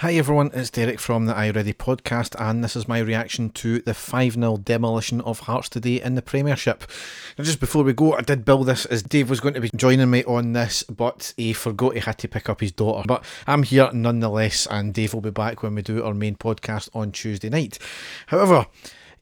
Hi everyone, it's Derek from the I Ready podcast, and this is my reaction to the 5 0 demolition of Hearts today in the Premiership. Now, just before we go, I did build this as Dave was going to be joining me on this, but he forgot he had to pick up his daughter. But I'm here nonetheless, and Dave will be back when we do our main podcast on Tuesday night. However,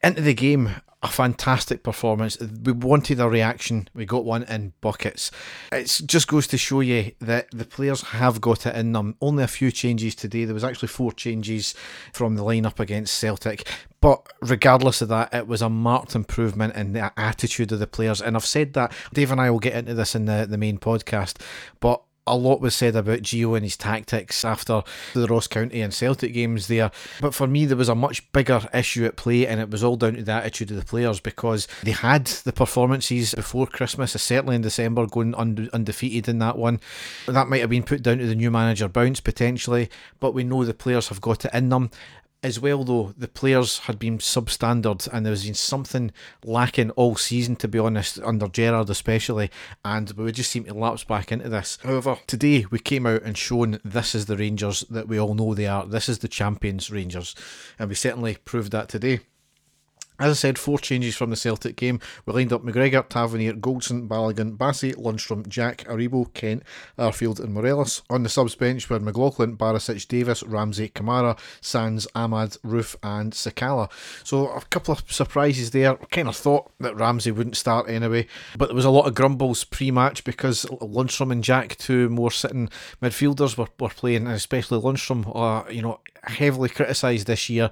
into the game, a fantastic performance. We wanted a reaction, we got one in buckets. It just goes to show you that the players have got it in them. Only a few changes today. There was actually four changes from the lineup against Celtic. But regardless of that, it was a marked improvement in the attitude of the players. And I've said that Dave and I will get into this in the, the main podcast. But a lot was said about Gio and his tactics after the Ross County and Celtic games there. But for me, there was a much bigger issue at play, and it was all down to the attitude of the players because they had the performances before Christmas, certainly in December, going undefeated in that one. That might have been put down to the new manager bounce potentially, but we know the players have got it in them as well, though, the players had been substandard and there was been something lacking all season, to be honest, under Gerrard especially, and we just seem to lapse back into this. However, today we came out and shown this is the Rangers that we all know they are. This is the champions Rangers, and we certainly proved that today. As I said, four changes from the Celtic game. We lined up McGregor, Tavernier, Goldson, Balogun, Bassey, Lundstram, Jack, Aribo, Kent, Arfield, and Morelos. On the subs bench were McLaughlin, Barisic, Davis, Ramsey, Kamara, Sands, Amad, Roofe, and Sakala. So a couple of surprises there. Kind of thought that Ramsey wouldn't start anyway, but there was a lot of grumbles pre-match because Lundstram and Jack, two more sitting midfielders, were, were playing, and especially Lundstram, uh, you know, heavily criticised this year.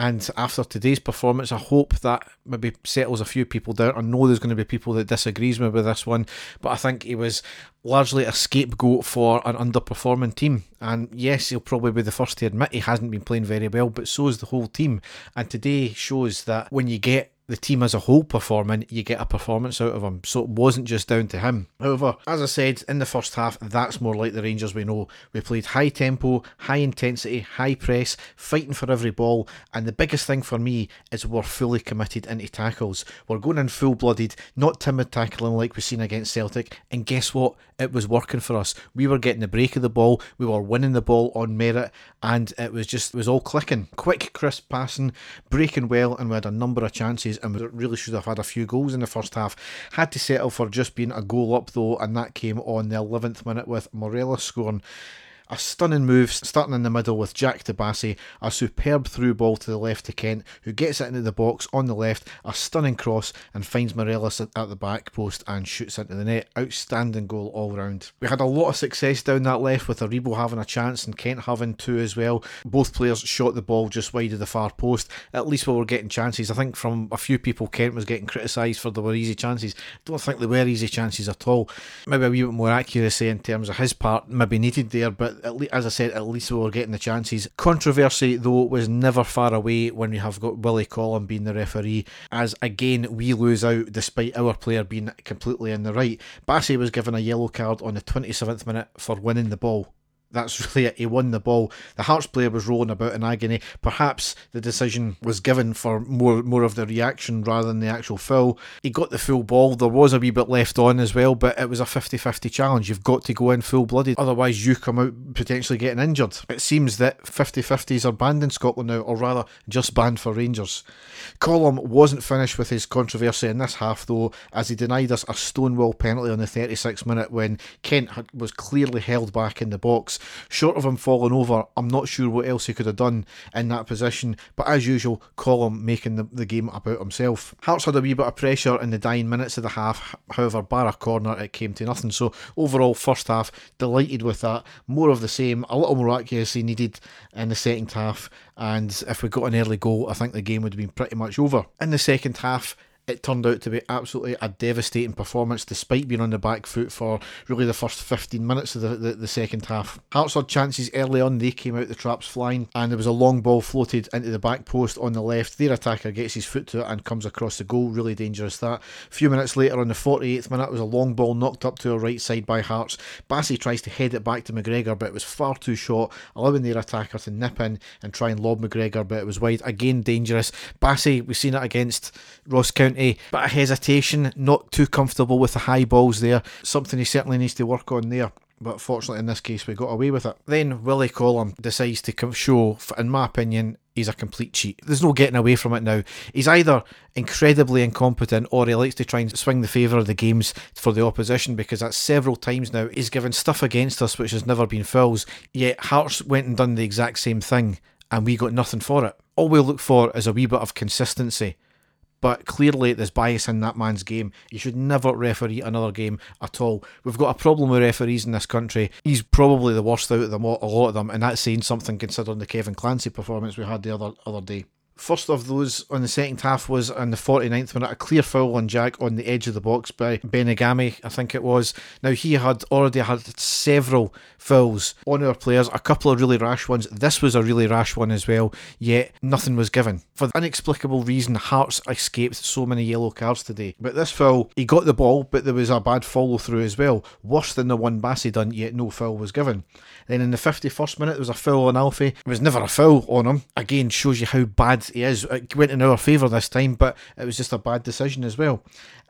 And after today's performance, I hope that maybe settles a few people down. I know there's going to be people that disagrees me with this one, but I think he was largely a scapegoat for an underperforming team. And yes, he'll probably be the first to admit he hasn't been playing very well, but so is the whole team. And today shows that when you get the team as a whole performing, you get a performance out of them. So it wasn't just down to him. However, as I said, in the first half, that's more like the Rangers we know. We played high tempo, high intensity, high press, fighting for every ball. And the biggest thing for me is we're fully committed into tackles. We're going in full blooded, not timid tackling like we've seen against Celtic. And guess what? It was working for us. We were getting the break of the ball, we were winning the ball on merit, and it was just, it was all clicking. Quick, crisp passing, breaking well, and we had a number of chances and we really should have had a few goals in the first half. Had to settle for just being a goal up though, and that came on the 11th minute with Morelos scoring. A stunning move starting in the middle with Jack to Bassey, a superb through ball to the left to Kent, who gets it into the box on the left, a stunning cross and finds Morelos at, the back post and shoots into the net. Outstanding goal all round. We had a lot of success down that left with Aribo having a chance and Kent having two as well. Both players shot the ball just wide of the far post. At least we were getting chances. I think from a few people, Kent was getting criticised for there were easy chances. don't think they were easy chances at all. Maybe a wee bit more accuracy in terms of his part, maybe needed there, but le- as I said, at least we were getting the chances. Controversy, though, was never far away when we have got Willie Collum being the referee, as again we lose out despite our player being completely in the right. Bassey was given a yellow card on the 27th minute for winning the ball that's really it. He won the ball. The Hearts player was rolling about in agony. Perhaps the decision was given for more more of the reaction rather than the actual foul. He got the full ball. There was a wee bit left on as well, but it was a 50-50 challenge. You've got to go in full blooded. Otherwise you come out potentially getting injured. It seems that 50-50s are banned in Scotland now, or rather just banned for Rangers. Collum wasn't finished with his controversy in this half though, as he denied us a stonewall penalty on the 36th minute when Kent was clearly held back in the box. Short of him falling over, I'm not sure what else he could have done in that position, but as usual, Collum making the, the game about himself. Hearts had a wee bit of pressure in the dying minutes of the half, however, bar a corner, it came to nothing. So, overall, first half, delighted with that. More of the same, a little more accuracy needed in the second half, and if we got an early goal, I think the game would have been pretty much over. In the second half, it turned out to be absolutely a devastating performance despite being on the back foot for really the first 15 minutes of the, the, the, second half. Hearts had chances early on, they came out the traps flying, and there was a long ball floated into the back post on the left. Their attacker gets his foot to it and comes across the goal, really dangerous that. A few minutes later, on the 48th minute, was a long ball knocked up to our right side by Hearts. Bassey tries to head it back to McGregor, but it was far too short, allowing their attacker to nip in and try and lob McGregor, but it was wide. Again, dangerous. Bassey, we've seen it against Ross County County, but a hesitation, not too comfortable with the high balls there. Something he certainly needs to work on there. but fortunately in this case we got away with it. Then Willie Collum decides to show, in my opinion, he's a complete cheat. There's no getting away from it now. He's either incredibly incompetent or he likes to try and swing the favour of the games for the opposition because that's several times now he's given stuff against us which has never been fouls, yet Hearts went and done the exact same thing and we got nothing for it. All we look for is a wee bit of consistency but clearly there's bias in that man's game. He should never referee another game at all. We've got a problem with referees in this country. He's probably the worst out of them, a lot of them, and that's saying something considering the Kevin Clancy performance we had the other other day. First of those on the second half was on the 49th minute, a clear foul on Jack on the edge of the box by Baningime, I think it was. Now, he had already had several fouls on our players, a couple of really rash ones. This was a really rash one as well, yet nothing was given. For the inexplicable reason, Hearts escaped so many yellow cards today. But this foul, he got the ball, but there was a bad follow through as well. Worse than the one Bassey done, yet no foul was given. Then in the 51st minute, there was a foul on Alfie. It was never a foul on him. Again, shows you how bad he is. It went in our favour this time, but it was just a bad decision as well.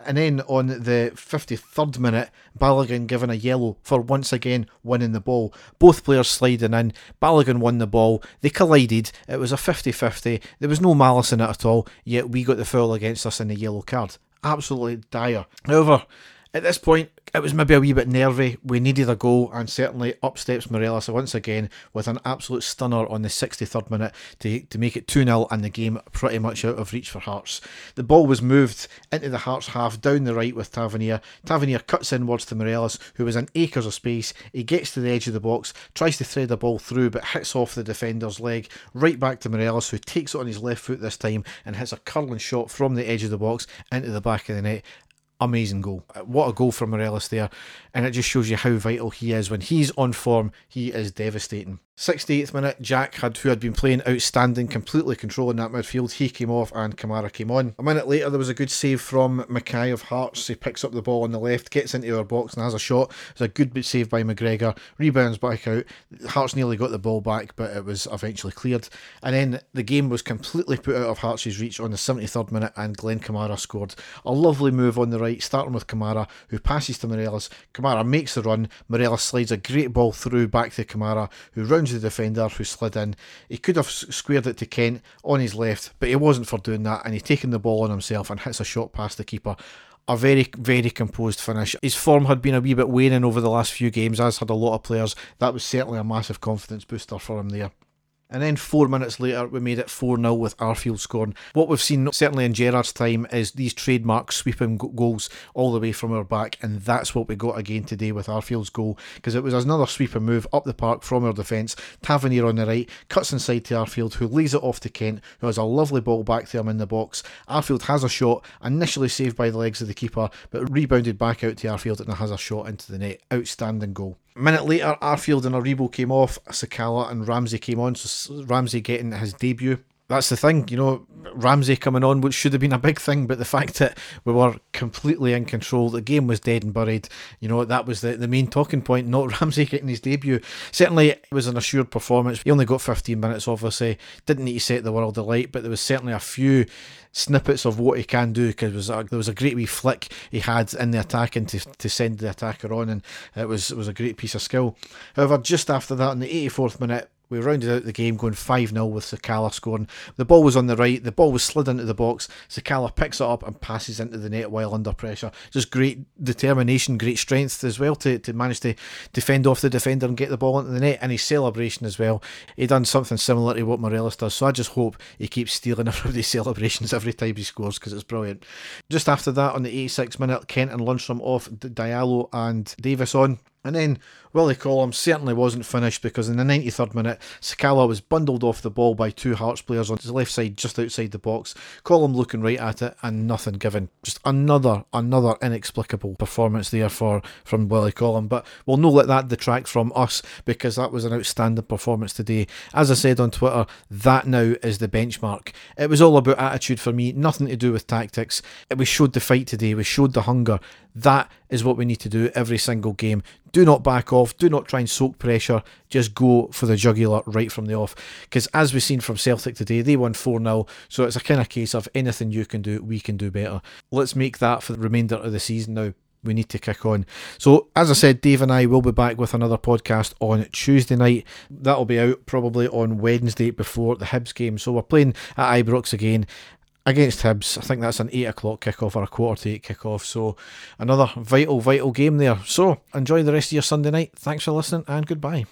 And then on the 53rd minute, Balogun given a yellow for once again winning the ball. Both players sliding in. Balogun won the ball. They collided. It was a 50 50. There was no malice in it at all, yet we got the foul against us in the yellow card. Absolutely dire. However, at this point, it was maybe a wee bit nervy. We needed a goal, and certainly up steps Morelos once again with an absolute stunner on the 63rd minute to, to make it 2 0 and the game pretty much out of reach for Hearts. The ball was moved into the Hearts half down the right with Tavernier. Tavernier cuts inwards to Morelos, who was in acres of space. He gets to the edge of the box, tries to thread the ball through, but hits off the defender's leg. Right back to Morelos, who takes it on his left foot this time and hits a curling shot from the edge of the box into the back of the net amazing goal. Uh, what a goal from Morelos there. And it just shows you how vital he is. When he's on form, he is devastating. 68th minute, Jack had who had been playing outstanding, completely controlling that midfield. He came off and Kamara came on. A minute later, there was a good save from McKay of Hearts. He picks up the ball on the left, gets into our box and has a shot. It's a good save by McGregor. Rebounds back out. Hearts nearly got the ball back, but it was eventually cleared. And then the game was completely put out of Hearts' reach on the 73rd minute, and Glenn Kamara scored. A lovely move on the right, starting with Kamara, who passes to Morelos. Kamara makes the run. Morelos slides a great ball through back to Kamara, who rounds the defender who slid in. He could have squared it to Kent on his left, but he wasn't for doing that, and he taken the ball on himself and hits a shot past the keeper. A very, very composed finish. His form had been a wee bit waning over the last few games, as had a lot of players. That was certainly a massive confidence booster for him there. And then four minutes later, we made it 4 0 with Arfield scoring. What we've seen, certainly in Gerrard's time, is these trademark sweeping goals all the way from our back. And that's what we got again today with Arfield's goal, because it was another sweeping move up the park from our defence. Tavernier on the right, cuts inside to Arfield, who lays it off to Kent, who has a lovely ball back to him in the box. Arfield has a shot, initially saved by the legs of the keeper, but rebounded back out to Arfield and has a shot into the net. Outstanding goal. A minute later, Arfield and Aribo came off, Sakala and Ramsey came on, so Ramsey getting his debut. That's the thing, you know, Ramsey coming on, which should have been a big thing, but the fact that we were completely in control, the game was dead and buried, you know, that was the, the main talking point, not Ramsey getting his debut. Certainly, it was an assured performance. He only got 15 minutes, obviously, didn't need to set the world alight, but there was certainly a few snippets of what he can do because there was a great wee flick he had in the attacking to, to send the attacker on, and it was it was a great piece of skill. However, just after that, in the 84th minute, we rounded out the game going 5 0 with Sakala scoring. The ball was on the right, the ball was slid into the box. Sakala picks it up and passes into the net while under pressure. Just great determination, great strength as well to, to manage to defend off the defender and get the ball into the net. And his celebration as well. He done something similar to what Morelos does. So I just hope he keeps stealing everybody's celebrations every time he scores because it's brilliant. Just after that, on the 86 minute, Kent and Lundstram off, Diallo and Davis on. And then Willie Collum certainly wasn't finished because in the 93rd minute, Sakala was bundled off the ball by two Hearts players on his left side just outside the box. Collum looking right at it and nothing given. Just another, another inexplicable performance there for from Willie Collum. But we'll not let that detract from us because that was an outstanding performance today. As I said on Twitter, that now is the benchmark. It was all about attitude for me, nothing to do with tactics. We showed the fight today, we showed the hunger. That is what we need to do every single game. Do not back off. Do not try and soak pressure. Just go for the jugular right from the off. Because as we've seen from Celtic today, they won 4 0. So it's a kind of case of anything you can do, we can do better. Let's make that for the remainder of the season now we need to kick on. So, as I said, Dave and I will be back with another podcast on Tuesday night. That'll be out probably on Wednesday before the Hibs game. So, we're playing at Ibrox again against Hibs. I think that's an 8 o'clock kickoff or a quarter to 8 kickoff. So, another vital, vital game there. So, enjoy the rest of your Sunday night. Thanks for listening and goodbye.